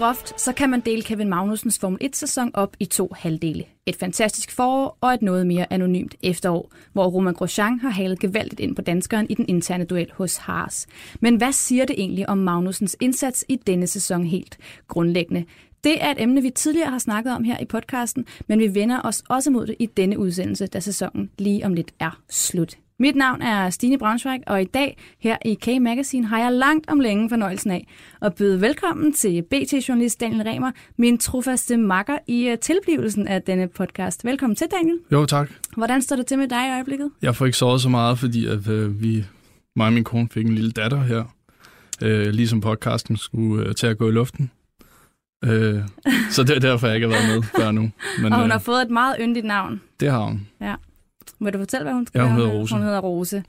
Groft, så kan man dele Kevin Magnusens Formel 1-sæson op i to halvdele. Et fantastisk forår og et noget mere anonymt efterår, hvor Roman Grosjean har halet gevaldigt ind på danskeren i den interne duel hos Haas. Men hvad siger det egentlig om Magnusens indsats i denne sæson helt grundlæggende? Det er et emne, vi tidligere har snakket om her i podcasten, men vi vender os også mod det i denne udsendelse, da sæsonen lige om lidt er slut. Mit navn er Stine Braunschweig, og i dag her i K-Magazine har jeg langt om længe fornøjelsen af at byde velkommen til BT-journalist Daniel Remer, min trofaste makker i øh, tilblivelsen af denne podcast. Velkommen til, Daniel. Jo, tak. Hvordan står det til med dig i øjeblikket? Jeg får ikke sovet så meget, fordi at, øh, vi, mig og min kone fik en lille datter her, øh, ligesom podcasten skulle øh, til at gå i luften. Øh, så det er derfor, jeg ikke har været med før nu. Men, og hun øh, har fået et meget yndigt navn. Det har hun. Ja. Vil du fortælle, hvad hun skal Ja, hun hedder Rose. Hun hedder Rose.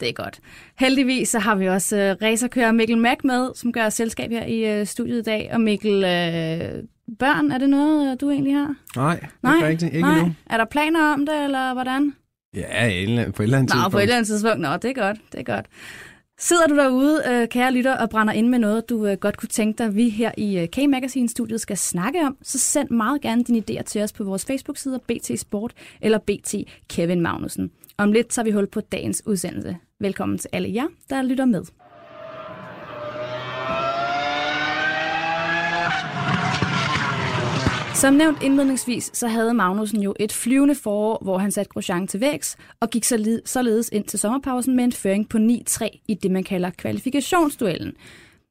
Det er godt. Heldigvis så har vi også uh, racerkører Mikkel Mack med, som gør selskab her i uh, studiet i dag. Og Mikkel, uh, børn, er det noget, uh, du egentlig har? Nej, Nej, ikke rigtigt. Ikke Nej. endnu. Er der planer om det, eller hvordan? Ja, på et eller andet Nå, tidspunkt. på et eller andet tidspunkt. Nå, det er godt. Det er godt. Sidder du derude, øh, kære lytter, og brænder ind med noget, du øh, godt kunne tænke dig, vi her i øh, K-Magazine-studiet skal snakke om, så send meget gerne dine idéer til os på vores Facebook-side, BT Sport eller BT Kevin Magnussen. Om lidt tager vi hul på dagens udsendelse. Velkommen til alle jer, der lytter med. Som nævnt indledningsvis, så havde Magnussen jo et flyvende forår, hvor han satte Grosjean til vægs og gik således ind til sommerpausen med en føring på 9-3 i det, man kalder kvalifikationsduellen.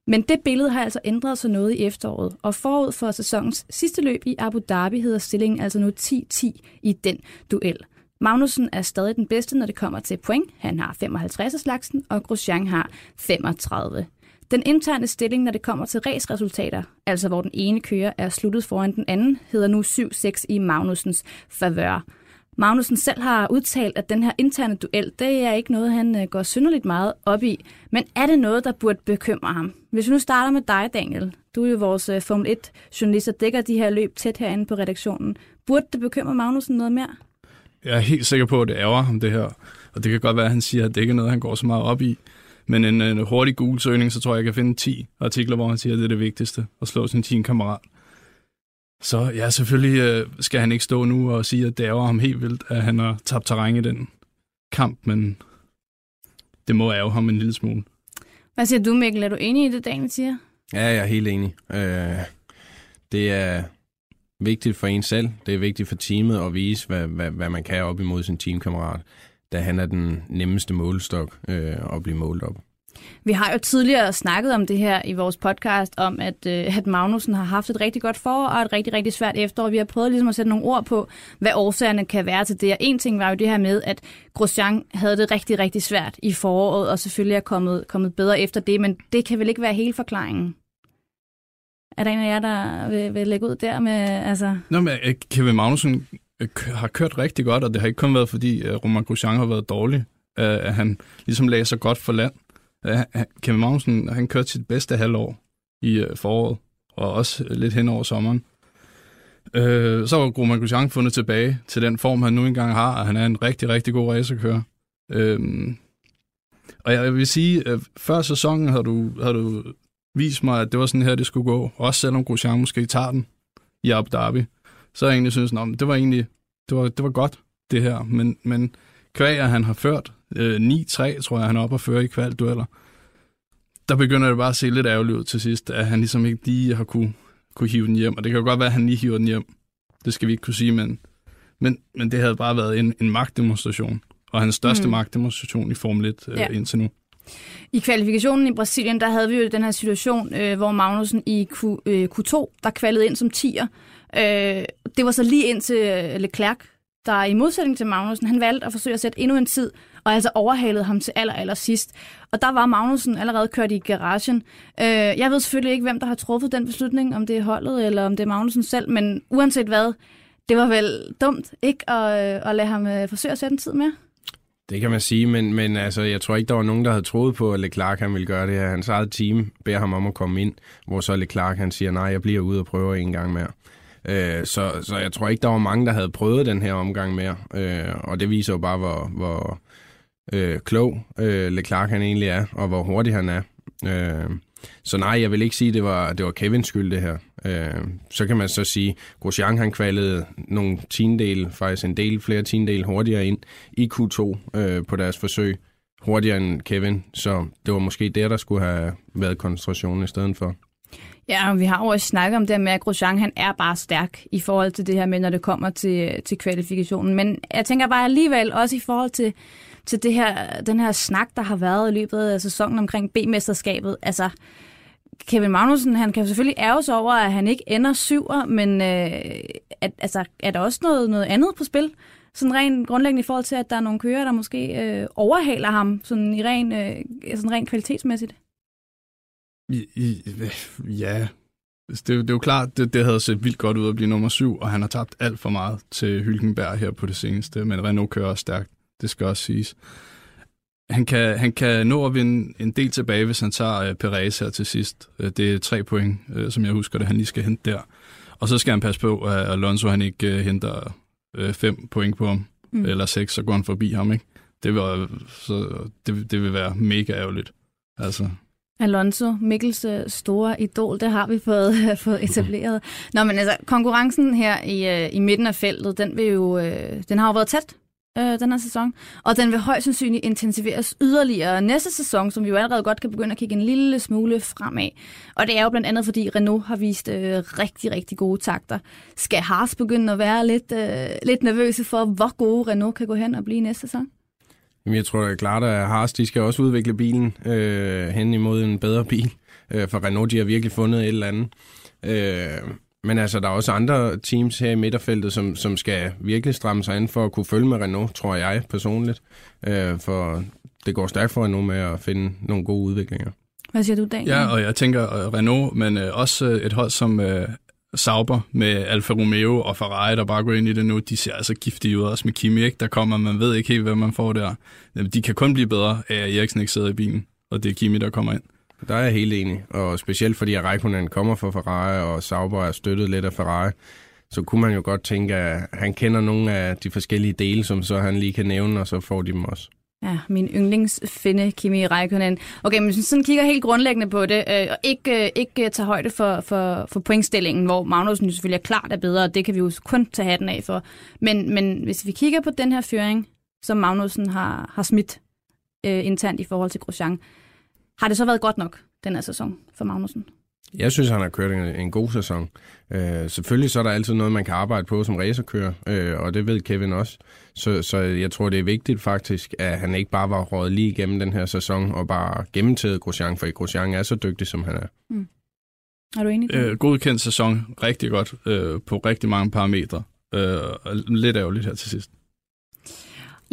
Men det billede har altså ændret sig noget i efteråret, og forud for sæsonens sidste løb i Abu Dhabi hedder stillingen altså nu 10-10 i den duel. Magnussen er stadig den bedste, når det kommer til point. Han har 55 af slagsen, og Grosjean har 35. Den interne stilling, når det kommer til raceresultater, altså hvor den ene kører er sluttet foran den anden, hedder nu 7-6 i Magnusens favør. Magnussen selv har udtalt, at den her interne duel, det er ikke noget, han øh, går synderligt meget op i. Men er det noget, der burde bekymre ham? Hvis vi nu starter med dig, Daniel. Du er jo vores øh, Formel 1-journalist og dækker de her løb tæt herinde på redaktionen. Burde det bekymre Magnussen noget mere? Jeg er helt sikker på, at det ærger ham, det her. Og det kan godt være, at han siger, at det ikke er noget, han går så meget op i. Men en, en hurtig Google-søgning, så tror jeg, jeg kan finde 10 artikler, hvor han siger, at det er det vigtigste, at slå sin teamkammerat. Så ja, selvfølgelig øh, skal han ikke stå nu og sige, at det ærger ham helt vildt, at han har tabt terræn i den kamp, men det må ærge ham en lille smule. Hvad siger du, Mikkel? Er du enig i det, Daniel siger? Ja, jeg er helt enig. Øh, det er vigtigt for en selv. Det er vigtigt for teamet at vise, hvad, hvad, hvad man kan op imod sin teamkammerat, da han er den nemmeste målestok øh, at blive målt op. Vi har jo tidligere snakket om det her i vores podcast, om at, øh, at Magnussen har haft et rigtig godt forår og et rigtig, rigtig svært efterår. Vi har prøvet ligesom at sætte nogle ord på, hvad årsagerne kan være til det. Og en ting var jo det her med, at Grosjean havde det rigtig, rigtig svært i foråret, og selvfølgelig er kommet, kommet bedre efter det, men det kan vel ikke være hele forklaringen? Er der en af jer, der vil, vil lægge ud der med, altså... Nå, men øh, Kevin Magnussen Øh, har kørt rigtig godt, og det har ikke kun været, fordi øh, Roman Grosjean har været dårlig, øh, at han ligesom lagde sig godt for land. Øh, Kevin Magnussen, han kørte sit bedste halvår i øh, foråret, og også lidt hen over sommeren. Øh, så var Roman Grosjean fundet tilbage til den form, han nu engang har, og han er en rigtig, rigtig god racerkører. Øh, og jeg vil sige, at før sæsonen havde du, havde du vist mig, at det var sådan her, det skulle gå. Også selvom Grosjean måske tager den i Abu Dhabi. Så jeg egentlig synes, at det var egentlig det var, det var godt, det her. Men, men kvæg, han har ført øh, 9-3, tror jeg, han er oppe at føre i kvaldueller. Der begynder det bare at se lidt ærgerligt ud til sidst, at han ligesom ikke lige har kunne, kunne hive den hjem. Og det kan jo godt være, at han lige hiver den hjem. Det skal vi ikke kunne sige, men, men, men det havde bare været en, en magtdemonstration. Og hans største mm. magtdemonstration i Formel 1 øh, Ja. indtil nu. I kvalifikationen i Brasilien, der havde vi jo den her situation, øh, hvor Magnussen i Q, øh, Q2, der kvalede ind som 10'er. Øh, det var så lige ind til øh, Leclerc, der i modsætning til Magnussen, han valgte at forsøge at sætte endnu en tid, og altså overhalede ham til aller, aller sidst. Og der var Magnussen allerede kørt i garagen. Øh, jeg ved selvfølgelig ikke, hvem der har truffet den beslutning, om det er holdet eller om det er Magnussen selv, men uanset hvad, det var vel dumt ikke at, øh, at lade ham øh, forsøge at sætte en tid mere? Det kan man sige, men, men altså, jeg tror ikke, der var nogen, der havde troet på, at Leclerc han ville gøre det her. Hans eget team beder ham om at komme ind, hvor så Leclerc han siger, nej, jeg bliver ude og prøver en gang mere. Øh, så, så jeg tror ikke, der var mange, der havde prøvet den her omgang mere. Øh, og det viser jo bare, hvor, hvor øh, klog øh, Leclerc han egentlig er, og hvor hurtig han er. Øh, så nej, jeg vil ikke sige, at det var, det var Kevins skyld, det her. Øh, så kan man så sige, Grosjean han kvalede nogle tiendel, faktisk en del flere tiendel hurtigere ind i Q2 øh, på deres forsøg, hurtigere end Kevin. Så det var måske der, der skulle have været koncentrationen i stedet for. Ja, og vi har jo også snakket om det med, at Grosjean han er bare stærk i forhold til det her med, når det kommer til, til kvalifikationen. Men jeg tænker bare alligevel også i forhold til, til det her, den her snak, der har været i løbet af sæsonen omkring B-mesterskabet. Altså, Kevin Magnussen, han kan selvfølgelig ærge sig over, at han ikke ender syver, men øh, at, altså, er der også noget, noget andet på spil? Sådan rent grundlæggende i forhold til, at der er nogle kører, der måske øh, overhaler ham sådan i ren, øh, sådan rent kvalitetsmæssigt? I, i, ja, det, det er jo klart, det, det havde set vildt godt ud at blive nummer syv, og han har tabt alt for meget til Hylkenberg her på det seneste, men Renault kører også stærkt, det skal også siges. Han kan, han kan nå at vinde en del tilbage, hvis han tager uh, Perez her til sidst. Uh, det er tre point, uh, som jeg husker det, han lige skal hente der. Og så skal han passe på, at Alonso han ikke uh, henter uh, fem point på ham, mm. eller seks, så går han forbi ham. Ikke? Det, vil, så, det, det vil være mega ærgerligt. Altså. Alonso, Mikkels øh, store idol, det har vi fået, øh, fået etableret. Nå, men altså, konkurrencen her i, øh, i midten af feltet, den, vil jo, den har jo været tæt øh, den her sæson, og den vil højst sandsynligt intensiveres yderligere næste sæson, som vi jo allerede godt kan begynde at kigge en lille smule fremad. Og det er jo blandt andet, fordi Renault har vist øh, rigtig, rigtig gode takter. Skal Haas begynde at være lidt, øh, lidt nervøse for, hvor gode Renault kan gå hen og blive næste sæson? Jamen, jeg tror er klart, at Haas de skal også udvikle bilen øh, hen imod en bedre bil, øh, for Renault de har virkelig fundet et eller andet. Øh, men altså, der er også andre teams her i midterfeltet, som, som skal virkelig stramme sig an for at kunne følge med Renault, tror jeg personligt. Øh, for det går stærkt for Renault med at finde nogle gode udviklinger. Hvad siger du, Daniel? Ja, og jeg tænker uh, Renault, men uh, også uh, et hold som uh, Sauber med Alfa Romeo og Ferrari, der bare går ind i det nu, de ser altså giftige ud, også med Kimi, ikke? der kommer, man ved ikke helt, hvad man får der. De kan kun blive bedre af, at Eriksen ikke sidder i bilen, og det er Kimi, der kommer ind. Der er jeg helt enig, og specielt fordi at Raikkonen kommer fra Ferrari, og Sauber er støttet lidt af Ferrari, så kunne man jo godt tænke, at han kender nogle af de forskellige dele, som så han lige kan nævne, og så får de dem også. Ja, min yndlingsfinde, Kimi Räikkönen. Okay, men hvis sådan kigger helt grundlæggende på det, øh, og ikke, øh, ikke øh, tager højde for, for, for pointstillingen, hvor Magnussen selvfølgelig er klart er bedre, og det kan vi jo kun tage hatten af for. Men, men hvis vi kigger på den her føring, som Magnussen har, har smidt øh, internt i forhold til Grosjean, har det så været godt nok, den her sæson for Magnussen? Jeg synes, han har kørt en, en god sæson. Øh, selvfølgelig så er der altid noget, man kan arbejde på som racerkører, øh, og det ved Kevin også. Så, så jeg tror, det er vigtigt faktisk, at han ikke bare var rådet lige igennem den her sæson og bare gennemtaget Grosjean, for Grosjean er så dygtig, som han er. Mm. Er du enig? Øh, godkendt sæson, rigtig godt øh, på rigtig mange parametre. Øh, lidt ærgerligt her til sidst.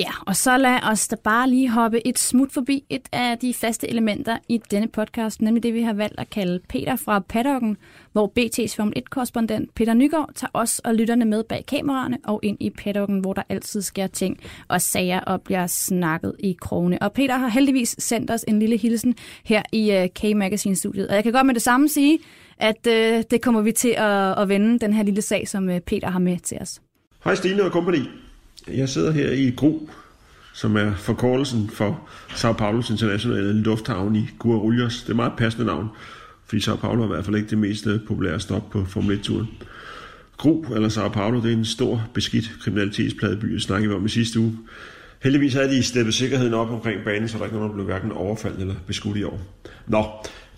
Ja, og så lad os da bare lige hoppe et smut forbi et af de faste elementer i denne podcast, nemlig det, vi har valgt at kalde Peter fra Paddocken, hvor BT's Formel 1-korrespondent Peter Nygaard tager os og lytterne med bag kameraerne og ind i Paddocken, hvor der altid sker ting og sager og bliver snakket i krone. Og Peter har heldigvis sendt os en lille hilsen her i øh, K-Magazine-studiet. Og jeg kan godt med det samme sige, at øh, det kommer vi til at, at vende, den her lille sag, som øh, Peter har med til os. Hej Stine og kompagni. Jeg sidder her i Gro, som er forkortelsen for Sao Paulos Internationale Lufthavn i Guarulhos. Det er et meget passende navn, fordi Sao Paulo er i hvert fald ikke det mest øh, populære stop på Formel 1-turen. Gro, eller Sao Paulo, det er en stor, beskidt kriminalitetspladeby, det snakkede vi om i sidste uge. Heldigvis havde de steppet sikkerheden op omkring banen, så der ikke nogen, blev hverken overfaldet eller beskudt i år. Nå,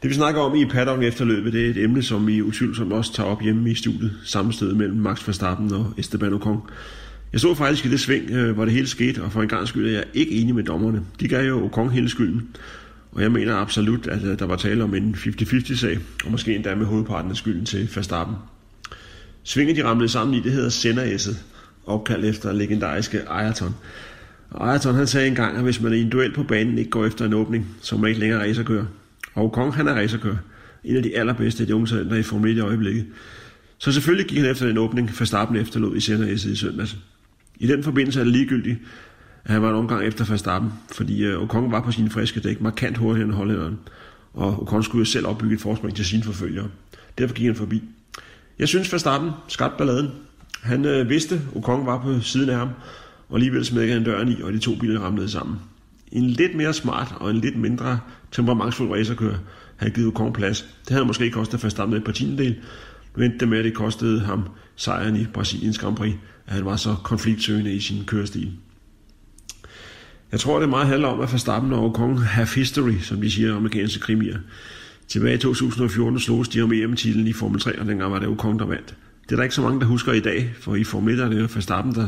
det vi snakker om i paddock efterløbet, det er et emne, som vi utvivlsomt også tager op hjemme i studiet, samme sted mellem Max Verstappen og Esteban Ocon. Jeg så faktisk i det sving, øh, hvor det hele skete, og for en gang skyld er jeg ikke enig med dommerne. De gav jo Okong hele skylden. Og jeg mener absolut, at øh, der var tale om en 50-50-sag, og måske endda med hovedparten af skylden til Verstappen. Svinget de ramlede sammen i, det hedder Senderæsset, opkaldt efter legendariske Ayrton. Og Ayrton han sagde engang, at hvis man i en duel på banen ikke går efter en åbning, så man ikke længere racerkører. Og Kong han er racerkører. En af de allerbedste af de unge talenter i Formel 1 i øjeblikket. Så selvfølgelig gik han efter den åbning, Verstappen efterlod i Senderæsset i søndags. I den forbindelse er det ligegyldigt, at han var en omgang efter Verstappen, fordi øh, Ocon var på sine friske dæk markant hurtigere end hollænderen, og Ocon skulle jo selv opbygge et forspring til sine forfølgere. Derfor gik han forbi. Jeg synes, Verstappen skabte balladen. Han øh, vidste, Ocon var på siden af ham, og alligevel smækkede han døren i, og de to biler ramlede sammen. En lidt mere smart og en lidt mindre temperamentsfuld racerkører havde givet Ocon plads. Det havde måske kostet Verstappen et par tiendedel, men det med, at det kostede ham sejren i Brasiliens Grand Prix, han var så konfliktsøgende i sin kørestil. Jeg tror, det meget handler om, at Verstappen og Ocon have history, som de siger amerikanske krimier. Tilbage i 2014 slogs de om EM-titlen i Formel 3, og dengang var det Ocon, der vandt. Det er der ikke så mange, der husker i dag, for i Formel 1 er det Verstappen, der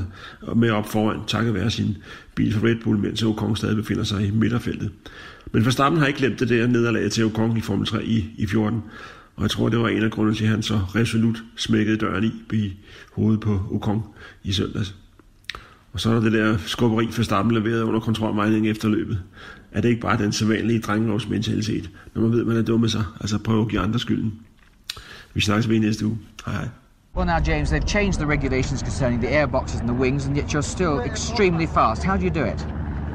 er med op foran, takket være sin bil for Red Bull, mens Ocon stadig befinder sig i midterfeltet. Men Verstappen har ikke glemt det der nederlag til Ocon i Formel 3 i, i 14, og jeg tror, det var en af grundene til, at han så resolut smækkede døren i, i hovedet på Ocon i søndags. Og så er der det der skubberi for stammen leveret under kontrolvejningen efter løbet. Er det ikke bare den sædvanlige drengelovsmentalitet, når man ved, at man er dumme sig, altså prøve at give andre skylden? Vi snakkes ved næste uge. Hej hej. Well, now, James, they've changed the regulations concerning the airboxes and the wings, and yet you're still extremely fast. How do you do it?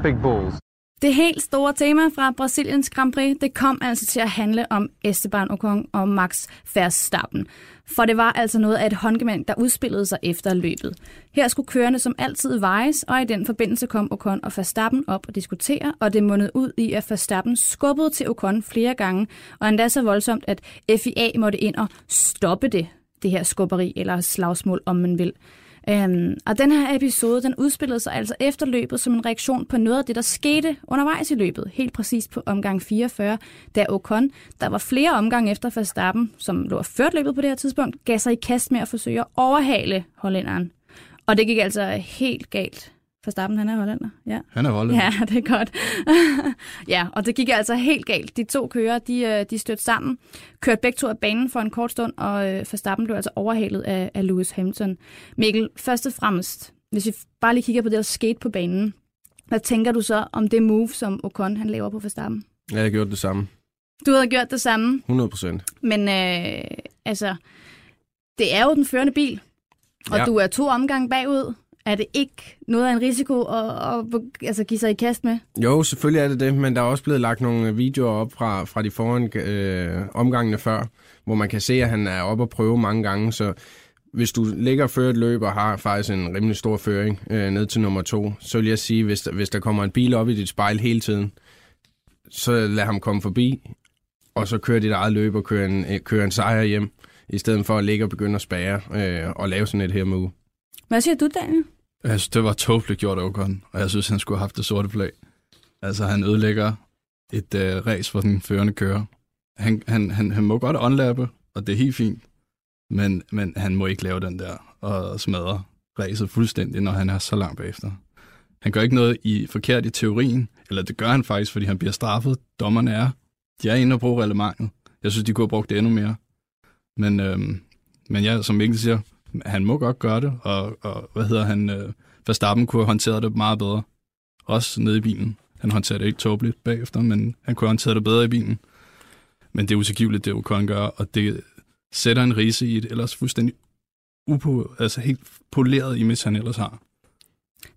Big balls. Det helt store tema fra Brasiliens Grand Prix, det kom altså til at handle om Esteban Ocon og Max Verstappen. For det var altså noget af et håndgemænd, der udspillede sig efter løbet. Her skulle kørende som altid vejes, og i den forbindelse kom Ocon og Verstappen op og diskutere, og det mundede ud i, at Verstappen skubbede til Ocon flere gange, og endda så voldsomt, at FIA måtte ind og stoppe det, det her skubberi eller slagsmål, om man vil. Øhm, og den her episode, den udspillede sig altså efter løbet som en reaktion på noget af det, der skete undervejs i løbet. Helt præcis på omgang 44, da Ocon, der var flere omgange efter Verstappen, som lå ført løbet på det her tidspunkt, gav sig i kast med at forsøge at overhale hollænderen. Og det gik altså helt galt. Verstappen, han er hollænder. Ja. Han er hollænder. Ja, det er godt. ja, og det gik altså helt galt. De to kører, de, øh, de stødte sammen, kørte begge to af banen for en kort stund, og øh, Verstappen blev altså overhalet af, af Lewis Hamilton. Mikkel, først og fremmest, hvis vi bare lige kigger på det, der skete på banen, hvad tænker du så om det move, som Ocon han laver på Verstappen? Jeg har gjort det samme. Du havde gjort det samme, 100 procent. men øh, altså, det er jo den førende bil, og Ja. du er to omgange bagud. Er det ikke noget af en risiko at, at, altså, give sig i kast med? Jo, selvfølgelig er det det, men der er også blevet lagt nogle videoer op fra, fra de foran øh, omgangene før, hvor man kan se, at han er oppe og prøve mange gange, så hvis du ligger og fører et løb og har faktisk en rimelig stor føring øh, ned til nummer to, så vil jeg sige, hvis der, hvis der kommer en bil op i dit spejl hele tiden, så lad ham komme forbi, og så kører dit eget løb og køre en, øh, køre en sejr hjem, i stedet for at ligge og begynde at spære øh, og lave sådan et her move. Hvad siger du, Daniel? Jeg synes, det var tåbeligt gjort af Ocon, og jeg synes, han skulle have haft det sorte flag. Altså, han ødelægger et øh, race for den førende kører. Han, han, han, han må godt onlappe, og det er helt fint, men, men han må ikke lave den der og smadre racet fuldstændig, når han er så langt bagefter. Han gør ikke noget i forkert i teorien, eller det gør han faktisk, fordi han bliver straffet. Dommerne er, de er inde og bruge relevantet. Jeg synes, de kunne have brugt det endnu mere. Men, øhm, men ja, som Mikkel siger, han må godt gøre det, og, og hvad hedder han, øh, Verstappen kunne have håndteret det meget bedre. Også nede i bilen. Han håndterede det ikke tåbeligt bagefter, men han kunne have håndteret det bedre i bilen. Men det er utilgiveligt, det Ocon gør, og det sætter en rise i et ellers fuldstændig upo, altså helt poleret image, han ellers har.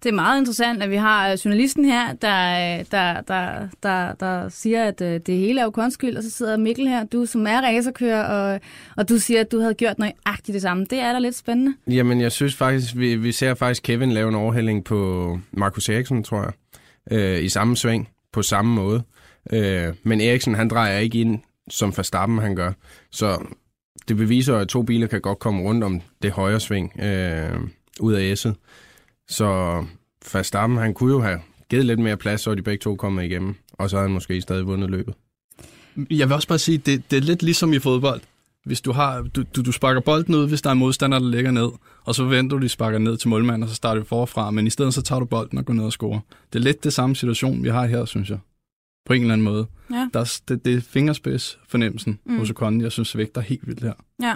Det er meget interessant, at vi har øh, journalisten her, der, øh, der, der, der, der siger, at øh, det hele er jo kunstskyld, og så sidder Mikkel her, du som er racerkører, og, og du siger, at du havde gjort nøjagtigt det samme. Det er da lidt spændende. Jamen, jeg synes faktisk, vi, vi ser faktisk Kevin lave en overhælling på Marcus Eriksen, tror jeg, øh, i samme sving, på samme måde. Øh, men Eriksen, han drejer ikke ind, som Verstappen han gør. Så det beviser, at to biler kan godt komme rundt om det højre sving øh, ud af S'et. Så Verstappen, han kunne jo have givet lidt mere plads, så de begge to kommet igennem. Og så har han måske stadig vundet løbet. Jeg vil også bare sige, det, det er lidt ligesom i fodbold. Hvis du, har, du, du, du sparker bolden ud, hvis der er en modstander, der ligger ned, og så venter du, de sparker ned til målmanden, og så starter vi forfra, men i stedet så tager du bolden og går ned og scorer. Det er lidt det samme situation, vi har her, synes jeg. På en eller anden måde. Ja. Der er, det, det er fingerspids fornemmelsen Mm. hos Ocon, jeg synes vægter helt vildt her. Ja.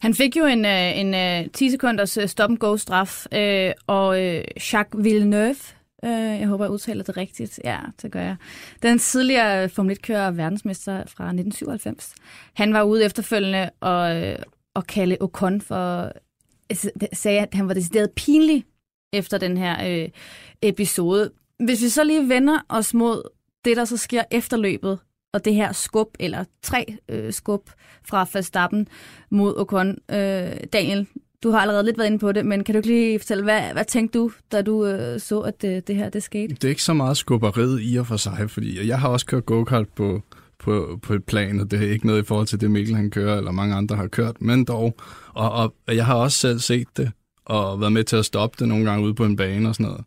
Han fik jo en, øh, en øh, 10 sekunders øh, stop-and-go-straf, øh, og øh, Jacques Villeneuve, øh, jeg håber, jeg udtaler det rigtigt, ja, det gør jeg, den tidligere Formel 1-kører verdensmester fra 1997, han var ude efterfølgende og, øh, kalde Ocon for... Sagde, at han var decideret pinlig efter den her øh, episode. Hvis vi så lige vender os mod det, der så sker efter løbet, og det her skub, eller tre øh, skub fra Verstappen mod Ocon. Øh, Daniel, du har allerede lidt været inde på det, men kan du ikke lige fortælle, hvad, hvad tænkte du, da du øh, så, at det, det her det skete? Det er ikke så meget skubberiet i og for sig, fordi jeg har også kørt go-kart på, på, på et plan, og det er ikke noget i forhold til det, Mikkel han kører, eller mange andre har kørt, men dog. Og, og jeg har også selv set det, og været med til at stoppe det nogle gange ude på en bane og sådan noget.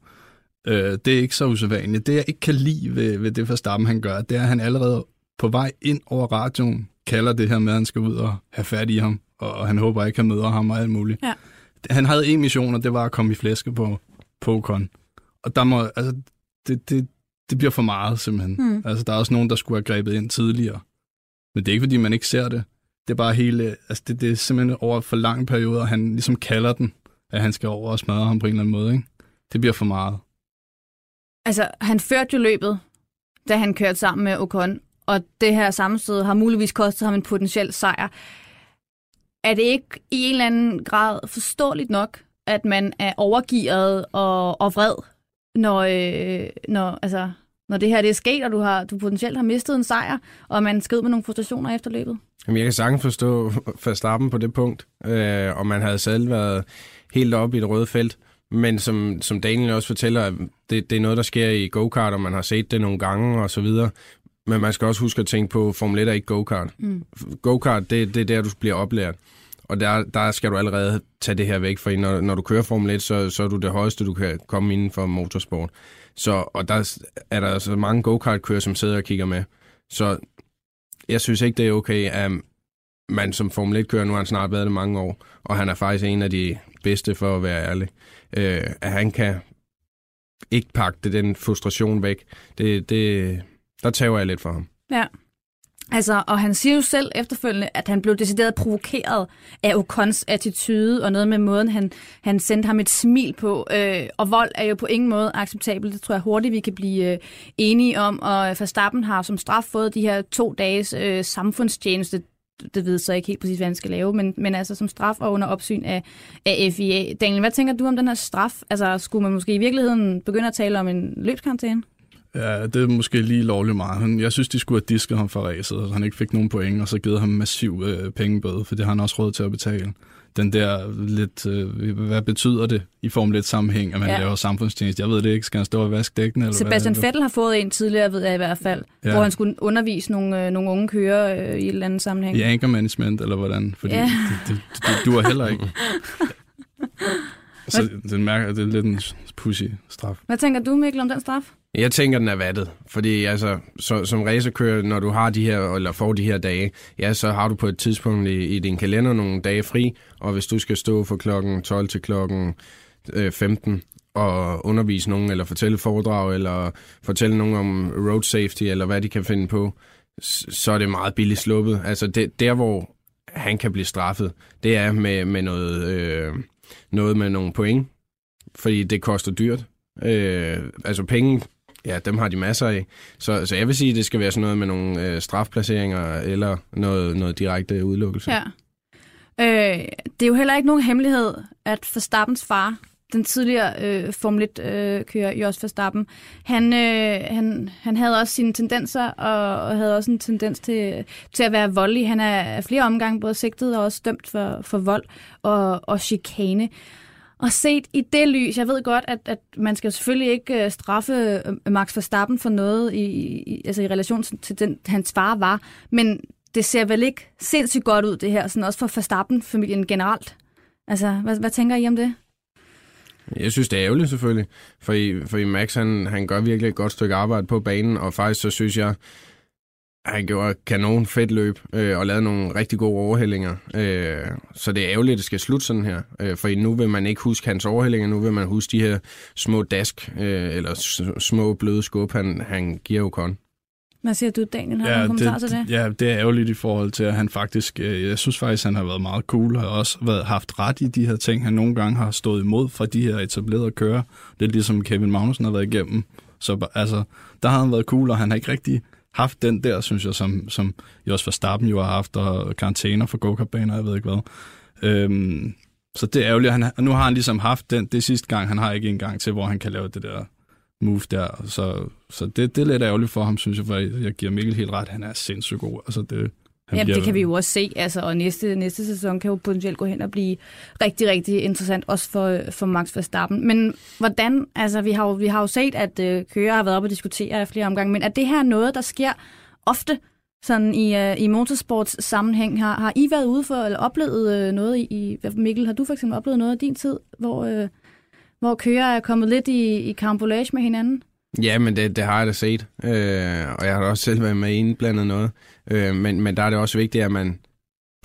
Øh, det er ikke så usædvanligt. Det, jeg ikke kan lide ved, ved det Verstappen, han gør, det er, at han allerede på vej ind over radioen kalder det her med, at han skal ud og have fat i ham, og han håber ikke, at han møder ham og alt muligt. Ja. Han havde en mission, og det var at komme i flæske på Pokon. Og der må, altså, det, det, det bliver for meget, simpelthen. Hmm. Altså, der er også nogen, der skulle have grebet ind tidligere. Men det er ikke, fordi man ikke ser det. Det er bare hele, altså, det, det er simpelthen over for lang periode, og han ligesom kalder den, at han skal over og smadre ham på en eller anden måde, ikke? Det bliver for meget. Altså, han førte jo løbet, da han kørte sammen med Ocon, og det her sammenstød har muligvis kostet ham en potentiel sejr. Er det ikke i en eller anden grad forståeligt nok, at man er overgivet og, og vred, når, øh, når, altså, når det her det er sket, og du, har, du potentielt har mistet en sejr, og man skal med nogle frustrationer efter løbet? Jamen, jeg kan sagtens forstå Verstappen på det punkt, øh, og man havde selv været helt oppe i det røde felt. Men som, som Daniel også fortæller, det, det er noget, der sker i go-kart, og man har set det nogle gange og så videre. Men man skal også huske at tænke på, Formel 1 er ikke go-kart. Mm. Go-kart, det, det er der, du bliver oplært. Og der, der skal du allerede tage det her væk, for når, når du kører Formel 1, så, så er du det højeste, du kan komme inden for motorsport. Så, og der er der altså mange go-kart-kører, som sidder og kigger med. Så jeg synes ikke, det er okay, at man som Formel 1-kører, nu har han snart været det mange år, og han er faktisk en af de bedste, for at være ærlig, øh, at han kan ikke pakke det, den frustration væk. Det, det, der tager jeg lidt for ham. Ja. Altså, og han siger jo selv efterfølgende, at han blev decideret provokeret af Okons attitude, og noget med måden, han, han sendte ham et smil på. Øh, og vold er jo på ingen måde acceptabelt. Det tror jeg hurtigt, vi kan blive øh, enige om. Og Verstappen har som straf fået de her to dages øh, samfundstjeneste. Det ved så ikke helt præcis, hvad han skal lave, men, men altså som straf og under opsyn af, af FIA. Daniel, hvad tænker du om den her straf? Altså, skulle man måske i virkeligheden begynde at tale om en løbskarantæne? Ja, det er måske lige lovligt meget. Jeg synes, de skulle have disket ham for ræset, så han ikke fik nogen point, og så givet ham massiv øh, pengebøde, for det har han også råd til at betale. Den der lidt, øh, hvad betyder det i Formel 1 sammenhæng, at man ja. laver samfundstjeneste? Jeg ved det ikke. Skal han stå og vaske dækkene? Eller Sebastian hvad? Vettel har fået en tidligere, ved jeg i hvert fald, ja. hvor han skulle undervise nogle, øh, nogle unge kører øh, i et eller andet sammenhæng. I anchor management, eller hvordan? Fordi Ja. det, det, det, det duer heller ikke. så det, mærker, det er lidt en pussy straf. Hvad tænker du, Mikkel, om den straf? Jeg tænker, den er vattet. Fordi altså, så, som racerkører, når du har de her, eller får de her dage, ja, så har du på et tidspunkt i, i din kalender nogle dage fri, og hvis du skal stå fra klokken 12 til klokken øh, 15 og undervise nogen, eller fortælle foredrag, eller fortælle nogen om road safety, eller hvad de kan finde på, så er det meget billigt sluppet. Altså det, der, hvor han kan blive straffet, det er med, med noget, øh, noget med nogle point, fordi det koster dyrt. Øh, altså penge, ja, dem har de masser af. Så, så jeg vil sige, at det skal være sådan noget med nogle øh, strafplaceringer, eller noget, noget direkte udelukkelse. Ja. Øh, det er jo heller ikke nogen hemmelighed, at Forstappens far, den tidligere øh, Formel 1-kører øh, Jos Verstappen, han, øh, han, han havde også sine tendenser, og, og havde også en tendens til, til at være voldelig. Han er flere omgange både sigtet og også dømt for, for vold og, og chikane. Og set i det lys, jeg ved godt, at, at man skal selvfølgelig ikke øh, straffe øh, Max Verstappen for noget i, i, altså i relation til, til den, hans far var, men det ser vel ikke sindssygt godt ud, det her, sådan også for Verstappen-familien generelt. Altså, hvad, hvad tænker I om det? Jeg synes, det er ærgerligt selvfølgelig, for, i, for i Max han, han gør virkelig et godt stykke arbejde på banen, og faktisk så synes jeg, han gjorde kanon fedt løb øh, og lavede nogle rigtig gode overhældinger. Øh, så det er ærgerligt, at det skal slutte sådan her, øh, for nu vil man ikke huske hans overhældinger, nu vil man huske de her små dask, øh, eller små bløde skub, han, han giver Ocon. Hvad siger du, Daniel? Har du en kommentar til det? Ja, det er ærgerligt i forhold til, at han faktisk, øh, jeg synes faktisk, han har været meget cool, og har også været, haft ret i de her ting, han nogle gange har stået imod fra de her etablerede kører. Det er ligesom Kevin Magnussen har været igennem. Så altså, der har han været cool, og han har ikke rigtig haft den der, synes jeg, som, som Jos Verstappen jo har haft, og karantæner for go-kartbaner, jeg ved ikke hvad. Øhm, så det er ærgerligt. Han, nu har han ligesom haft den, det sidste gang, han har ikke en gang til, hvor han kan lave det der move der. Så, så det, det er lidt ærgerligt for ham, synes jeg, for jeg, giver Mikkel helt ret. Han er sindssygt god. Altså det, han Jamen, bliver- det kan vi jo også se, altså, og næste, næste sæson kan jo potentielt gå hen og blive rigtig, rigtig interessant, også for, for Max Verstappen. Men hvordan, altså, vi har jo, vi har jo set, at øh, Kører har været oppe og diskutere i flere omgange, men er det her noget, der sker ofte sådan i, øh, i motorsports sammenhæng? Har, har I været ude for, eller oplevet øh, noget i, i, Mikkel, har du for eksempel oplevet noget af din tid, hvor, øh, hvor Kører er kommet lidt i, i karambolage med hinanden? Ja, men det, det har jeg da set, øh, og jeg har da også selv været med indblandet noget. Øh, men, men der er det også vigtigt, at man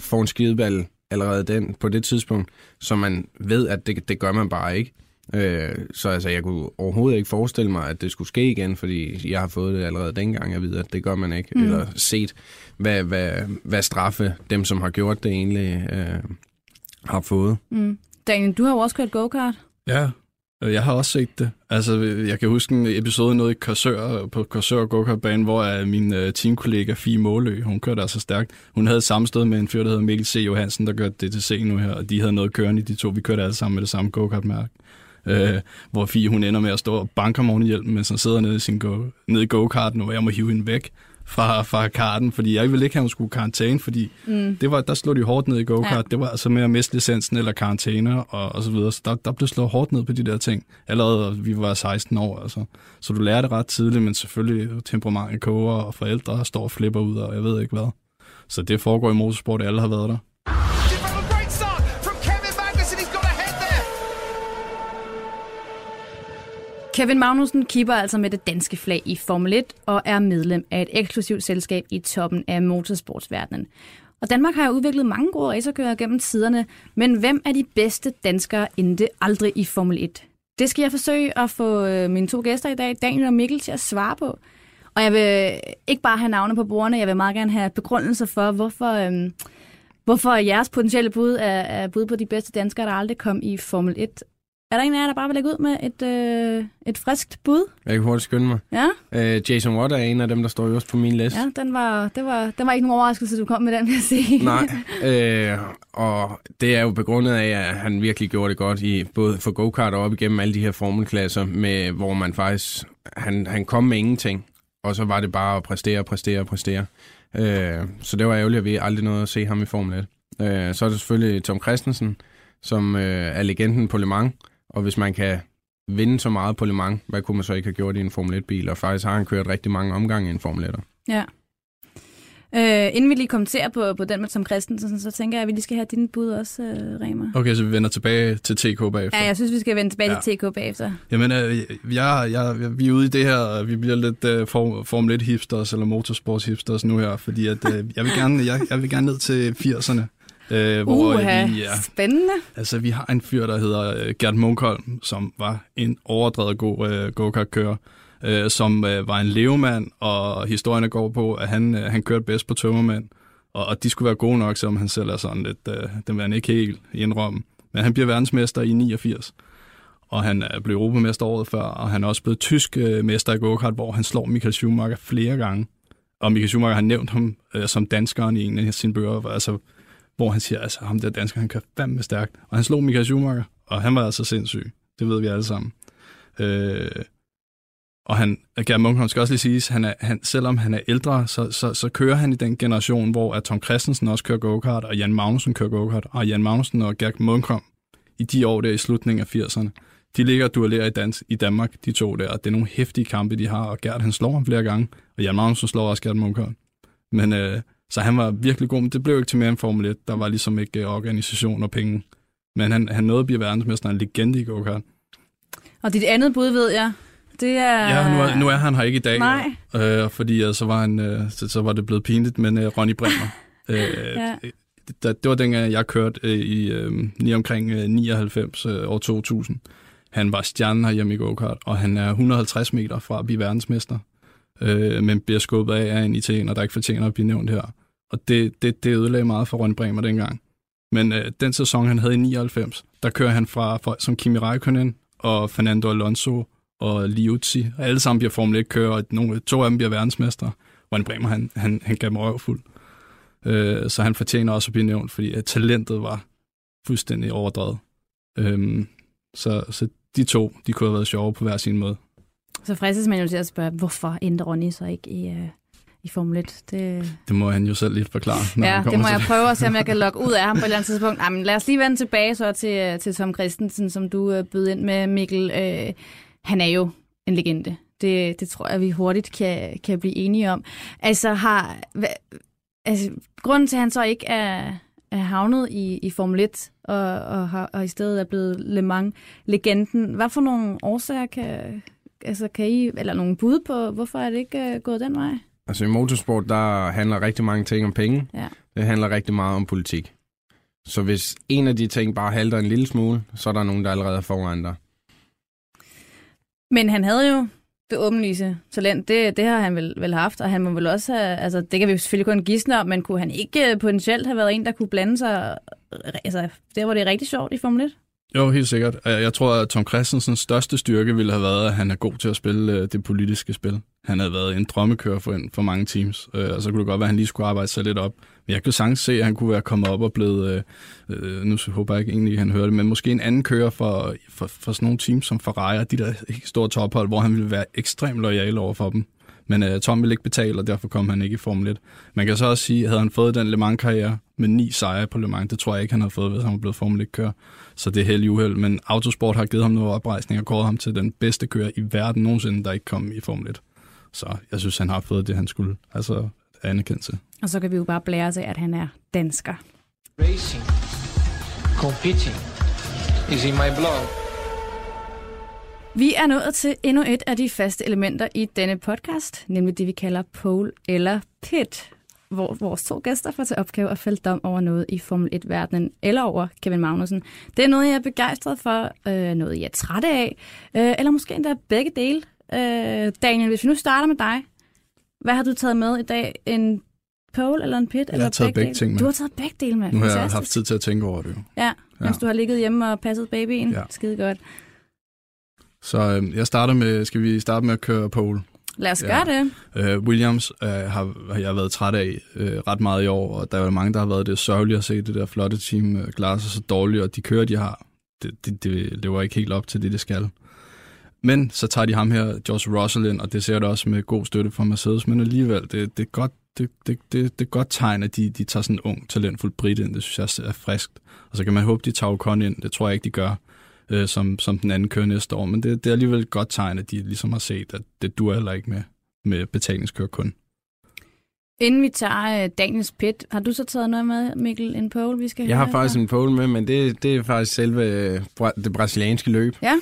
får en skideball allerede den, på det tidspunkt, så man ved, at det, det gør man bare ikke. Øh, så altså, jeg kunne overhovedet ikke forestille mig, at det skulle ske igen, fordi jeg har fået det allerede dengang at vide, at det gør man ikke. Mm. Eller set, hvad, hvad, hvad straffe dem, som har gjort det egentlig, øh, har fået. Mm. Daniel, du har jo også kørt go-kart. Ja, Øh, jeg har også set det. Altså, jeg kan huske en episode noget i Korsør, på Korsør go hvor øh, min øh, teamkollega Fie Målø, hun kørte altså stærkt. Hun havde sammenstød med en fyr, der hedder Mikkel C. Johansen, der kørte DTC nu her, og de havde noget kørende, de to. Vi kørte alle sammen med det samme go-kart-mærke. Øh, hvor Fie, hun ender med at stå og banke om oven mens han sidder nede i, sin go, nede i go-karten, og jeg må hive hende væk fra, fra karten, fordi jeg ville ikke have, at hun skulle karantæne, fordi mm. det var, der slog de hårdt ned i go-kart. Ja. Det var altså med at miste licensen eller karantæne og, og så videre. Så der, der blev slået hårdt ned på de der ting. Allerede vi var 16 år, altså. Så du lærer det ret tidligt, men selvfølgelig temperamentet koger, og forældre står og flipper ud, og jeg ved ikke hvad. Så det foregår i motorsport, alle har været der. Kevin Magnussen kipper altså med det danske flag i Formel 1 og er medlem af et eksklusivt selskab i toppen af motorsportsverdenen. Og Danmark har jo udviklet mange gode racerkører gennem tiderne, men hvem er de bedste danskere endte aldrig i Formel 1? Det skal jeg forsøge at få øh, mine to gæster i dag, Daniel og Mikkel, til at svare på. Og jeg vil ikke bare have navne på bordene, jeg vil meget gerne have begrundelser for, hvorfor, øhm, hvorfor jeres potentielle bud er, er bud på de bedste danskere, der aldrig kom i Formel 1. Er der en af jer, der bare vil lægge ud med et, øh, et friskt bud? Jeg kan hurtigt skynde mig. Ja, Øh, Jason Watt er en af dem, der står øverst på min liste. ja den, var, det var, den var ikke nogen overraskelse, du kom med den, vil jeg sige. Nej, øh, og det er jo begrundet af, at han virkelig gjorde det godt i både for go-kart og op igennem alle de her formelklasser, med, hvor man faktisk, han, han kom med ingenting, og så var det bare at præstere, præstere, præstere. Øh, så det var ærgerligt, at vi aldrig nåede at se ham i Formel 1. Øh, så er det selvfølgelig Tom Christensen, som øh, er legenden på Le Mans, og hvis man kan vinde så meget på Le Mans, hvad kunne man så ikke have gjort i en Formel 1-bil? Og faktisk har han kørt rigtig mange omgange i en Formel 1'er. Ja. Øh, inden vi lige kommenterer på, på den med Tom Christensen, så tænker jeg, at vi lige skal have dine bud også, øh, Remer. Okay, så vi vender tilbage til TK bagefter. Ja, jeg synes, vi skal vende tilbage Ja. til TK bagefter. Jamen, øh, jeg, jeg, vi er ude i det her, vi bliver lidt øh, for, Formel 1 hipsters, eller motorsports hipsters nu her, fordi at, øh, jeg, vil gerne, jeg, jeg vil gerne ned til 80'erne. Øh, hvor Uha, vi, ja, spændende. altså, vi har en fyr, der hedder øh, Gert Munkholm, som var en overdrevet god øh, go-kart-kører, øh, som øh, var en levemand, og historierne går på, at han, øh, han kørte bedst på tømmermænd, og, og de skulle være gode nok, selvom han selv er sådan lidt, øh, den vil han ikke helt indrømme. Men han bliver verdensmester i 89 og han er blevet europamester året før, og han er også blevet tysk øh, mester i go-kart, hvor han slår Michael Schumacher flere gange. Og Michael Schumacher har nævnt ham øh, som danskeren i en af sine bøger, altså, hvor han siger, altså ham der dansker, han kan fandme stærkt. Og han slog Michael Schumacher, og han var altså sindssyg. Det ved vi alle sammen. Øh, og han, Gerd Munkholm skal også lige siges, han er, han, selvom han er ældre, så, så, så kører han i den generation, hvor at Tom Christensen også kører go-kart, og Jan Magnussen kører go-kart, og Jan Magnussen og Gerd Munkholm i de år der i slutningen af 80'erne. De ligger og duellerer i, dans, i Danmark, de to der, og det er nogle hæftige kampe, de har, og Gert han slår ham flere gange, og Jan Magnussen slår også Gert Munkholm. Men øh, så han var virkelig god, men det blev ikke til mere end Formel 1. Der var ligesom ikke øh, organisation og penge. Men han, han nåede at blive verdensmester, en legende i go-kart. Og dit andet bud, ved jeg, det er... Ja, nu er, nu er han her ikke i dag. Nej. Øh, fordi øh, så, var han, øh, så, så var det blevet pinligt, men øh, Ronny Bremer. øh, Ja. det, det var dengang, jeg kørte øh, i øh, lige omkring øh, 99 øh, år 2000. Han var stjernen herhjemme i go-kart, og han er 150 meter fra at blive verdensmester. Øh, men bliver skubbet af af en italiener, der ikke fortjener at blive nævnt her. Og det, det, det ødelagde meget for Ron Bremer dengang. Men øh, den sæson, han havde i 99, der kører han fra folk som Kimi Räikkönen og Fernando Alonso og Liuzzi. Og alle sammen bliver Formel 1-kører, og nogle, to af dem bliver verdensmestre. Ron Bremer, han, han, han gav mig røvfuld. Øh, så han fortjener også at blive nævnt, fordi at talentet var fuldstændig overdrevet. Øhm, så, så de to, de kunne have været sjove på hver sin måde. Så fristes man jo til at spørge, hvorfor endte Ronny så ikke i, uh, i Formel 1? Det... Det må han jo selv lige forklare. Når Ja, det må jeg prøve at se, om jeg kan logge ud af ham på et eller andet tidspunkt. Ej, men lad os lige vende tilbage så til, øh, til Tom Christensen, som du øh, bød ind med, Mikkel. Øh, han er jo en legende. Det, det tror jeg, vi hurtigt kan, kan blive enige om. Altså, har, hva, altså, grunden til, at han så ikke er, er havnet i, i Formel 1, og, og, har, og i stedet er blevet Le Mans-legenden, hvad for nogle årsager kan, altså, kan I, eller nogle bud på, hvorfor er det ikke uh, gået den vej? Altså i motorsport, der handler rigtig mange ting om penge. Ja. Det handler rigtig meget om politik. Så hvis en af de ting bare halter en lille smule, så er der nogen, der allerede er foran dig. Men han havde jo det åbenlyse talent, det, det har han vel, vel haft, og han må vel også have, altså det kan vi selvfølgelig kun gisne om, men kunne han ikke øh, potentielt have været en, der kunne blande sig, øh, altså der hvor det er rigtig sjovt i Formel 1? Jo, helt sikkert. Øh, jeg tror, at Tom Christensens største styrke ville have været, at han er god til at spille øh, det politiske spil. Han havde været en drømmekører for, for mange teams, øh, og så kunne det godt være, at han lige skulle arbejde sig lidt op. Men jeg kan sagtens se, at han kunne være kommet op og blevet, øh, nu håber jeg ikke egentlig, at han hører det, men måske en anden kører for, for, for sådan nogle teams som Ferrari, og de der store tophold, hvor han ville være ekstremt lojal over for dem. Men øh, Tom ville ikke betale, og derfor kom han ikke i Formel 1. Man kan så også sige, at havde han fået den Le Mans-karriere med ni sejre på Le Mans, det tror jeg ikke, han havde fået, hvis han var blevet Formel 1-kører. Så det er held i uheld. Men Autosport har givet ham noget oprejsning og kåret ham til den bedste kører i verden nogensinde, der ikke kom i Formel 1. Så jeg synes, han har fået det, han skulle. Altså anerkendelse. Og så kan vi jo bare blære af, at han er dansker. Racing, competing is in my blood. Vi er nået til endnu et af de faste elementer i denne podcast, nemlig det, vi kalder pole eller pit, hvor vores to gæster får til opgave at fælde dom over noget i Formel 1-verdenen, eller over Kevin Magnussen. Det er noget, jeg er begejstret for, øh, noget, jeg er træt af, øh, eller måske endda begge dele. Øh, Daniel, hvis vi nu starter med dig, hvad har du taget med i dag? En pole eller en pit? har eller taget begge dele? ting med. Du har taget begge dele med. Nu har jeg Fantastisk. haft tid til at tænke over det. Jo. Ja, mens Ja. du har ligget hjemme og passet babyen. Ja. Skide godt. Så øh, jeg starter med, skal vi starte med at køre pole? Lad os Ja. gøre det. Øh, Williams øh, har, har jeg været træt af øh, ret meget i år, og der er mange, der har været det sørgeligt at se det der flotte team øh, klare sig så dårligt, og de kører, de har, det, det, det, var ikke helt op til det, det skal. Men så tager de ham her, George Russell ind, og det ser det også med god støtte fra Mercedes, men alligevel, det, det, er, godt, det, det, det, det er godt tegn, at de, de tager sådan en ung, talentfuld Brit ind. Det synes jeg er friskt. Og så kan man håbe, de tager Ocon ind. Det tror jeg ikke, de gør, øh, som, som den anden kører næste år. Men det, det er alligevel et godt tegn, at de ligesom har set, at det duer heller ikke med, med betalingskør kun. Inden vi tager uh, Daniels pit, har du så taget noget med, Mikkel, en pole, vi skal Jeg har faktisk her? en pole med, men det, det er faktisk selve øh, det brasilianske løb Ja.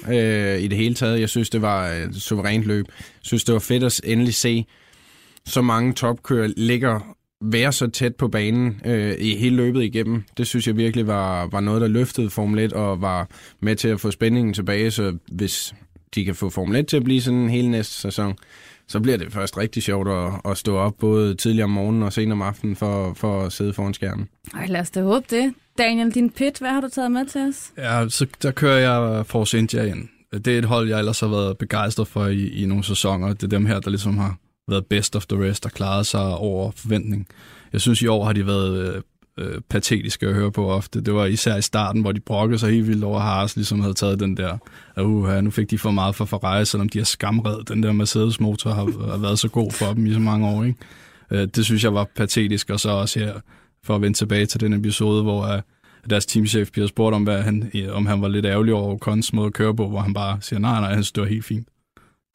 øh, i det hele taget. Jeg synes, det var et suverænt løb. Jeg synes, det var fedt at endelig se så mange topkører ligger være så tæt på banen øh, i hele løbet igennem. Det synes jeg virkelig var, var noget, der løftede Formel 1 og var med til at få spændingen tilbage. Så hvis de kan få Formel 1 til at blive sådan hele næste sæson, så bliver det først rigtig sjovt at, at stå op både tidligere om morgenen og sent om aftenen for, for at sidde foran skærmen. Ej, lad os da håbe det. Daniel, din pit, hvad har du taget med til os? Ja, så der kører jeg Force India ind. Det er et hold, jeg ellers har været begejstret for i, i nogle sæsoner. Det er dem her, der ligesom har været best of the rest og klaret sig over forventning. Jeg synes, i år har de været øh, patetiske at høre på ofte. Det var især i starten, hvor de brokkede sig helt vildt over Haas, ligesom havde taget den der, uh, nu fik de for meget for Ferrari, selvom de har skamred. Den der Mercedes-motor har, har været så god for dem i så mange år. Ikke? Øh, det synes jeg var patetisk, og så også her, for at vende tilbage til den episode, hvor øh, deres teamchef bliver spurgt om, hvad han, om han var lidt ærgerlig over Ocons måde at køre på, hvor han bare siger, nej, nej, han står helt fint.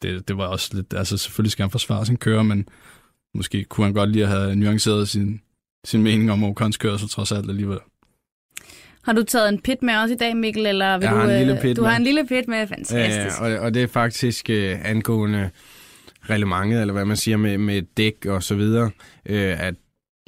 Det, det var også lidt, altså selvfølgelig skal han forsvare sin kører, men måske kunne han godt lige have nuanceret sin, sin mening om Ocons kørsel trods alt alligevel. Har du taget en pit med os i dag, Mikkel? Eller vil Jeg du, har en lille øh, pit Du har med. en lille pit med, fantastisk. Ja, og, og det er faktisk øh, angående reglementet, eller hvad man siger med, med dæk og så videre, øh, at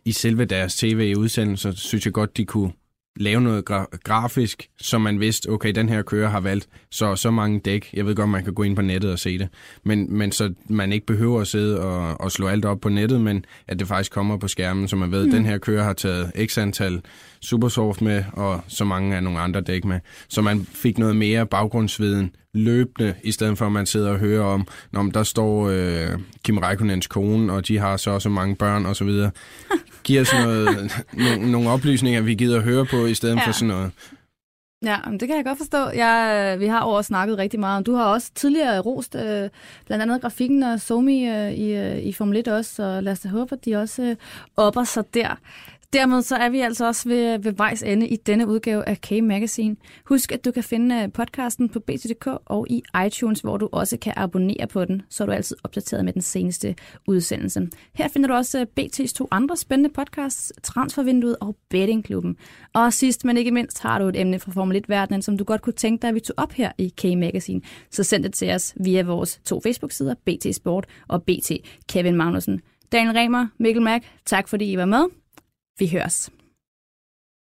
i selve deres tv-udsendelser, synes jeg godt, de kunne lave noget gra- grafisk, så man vidste, okay, den her kører har valgt så så mange dæk. Jeg ved godt, man kan gå ind på nettet og se det. Men, men så man ikke behøver at sidde og, og slå alt op på nettet, men at det faktisk kommer på skærmen, så man ved, at den her kører har taget x antal Supersoft med, og så mange af nogle andre dæk med. Så man fik noget mere baggrundsviden løbende, i stedet for at man sidder og hører om, når der står øh, Kim Räikkönens kone, og de har så og så mange børn og Giver os noget, nogle, nogle oplysninger, vi gider at høre på, i stedet Ja. ja. for sådan noget Ja, men det kan jeg godt forstå. Jeg, vi har over snakket rigtig meget om. Du har også tidligere rost øh, blandt andet grafikken og Somi øh, i, øh, i Formel 1 også, så lad os da håbe, at de også øh, opper sig der. Dermed så er vi altså også ved, ved vejs ende i denne udgave af K-Magazine. Husk, at du kan finde øh, podcasten på BT.dk og i iTunes, hvor du også kan abonnere på den, så er du altid opdateret med den seneste udsendelse. Her finder du også øh, BT's to andre spændende podcasts, Transfervinduet og Bettingklubben. Og sidst, men ikke mindst, har du et emne fra Formel 1-verdenen, som du godt kunne tænke dig, at vi tog op her i K-Magazine. Så send det til os via vores to Facebook-sider, BT Sport og BT Kevin Magnussen. Daniel Remer, Mikkel Mack, tak fordi I var med. Vi høres.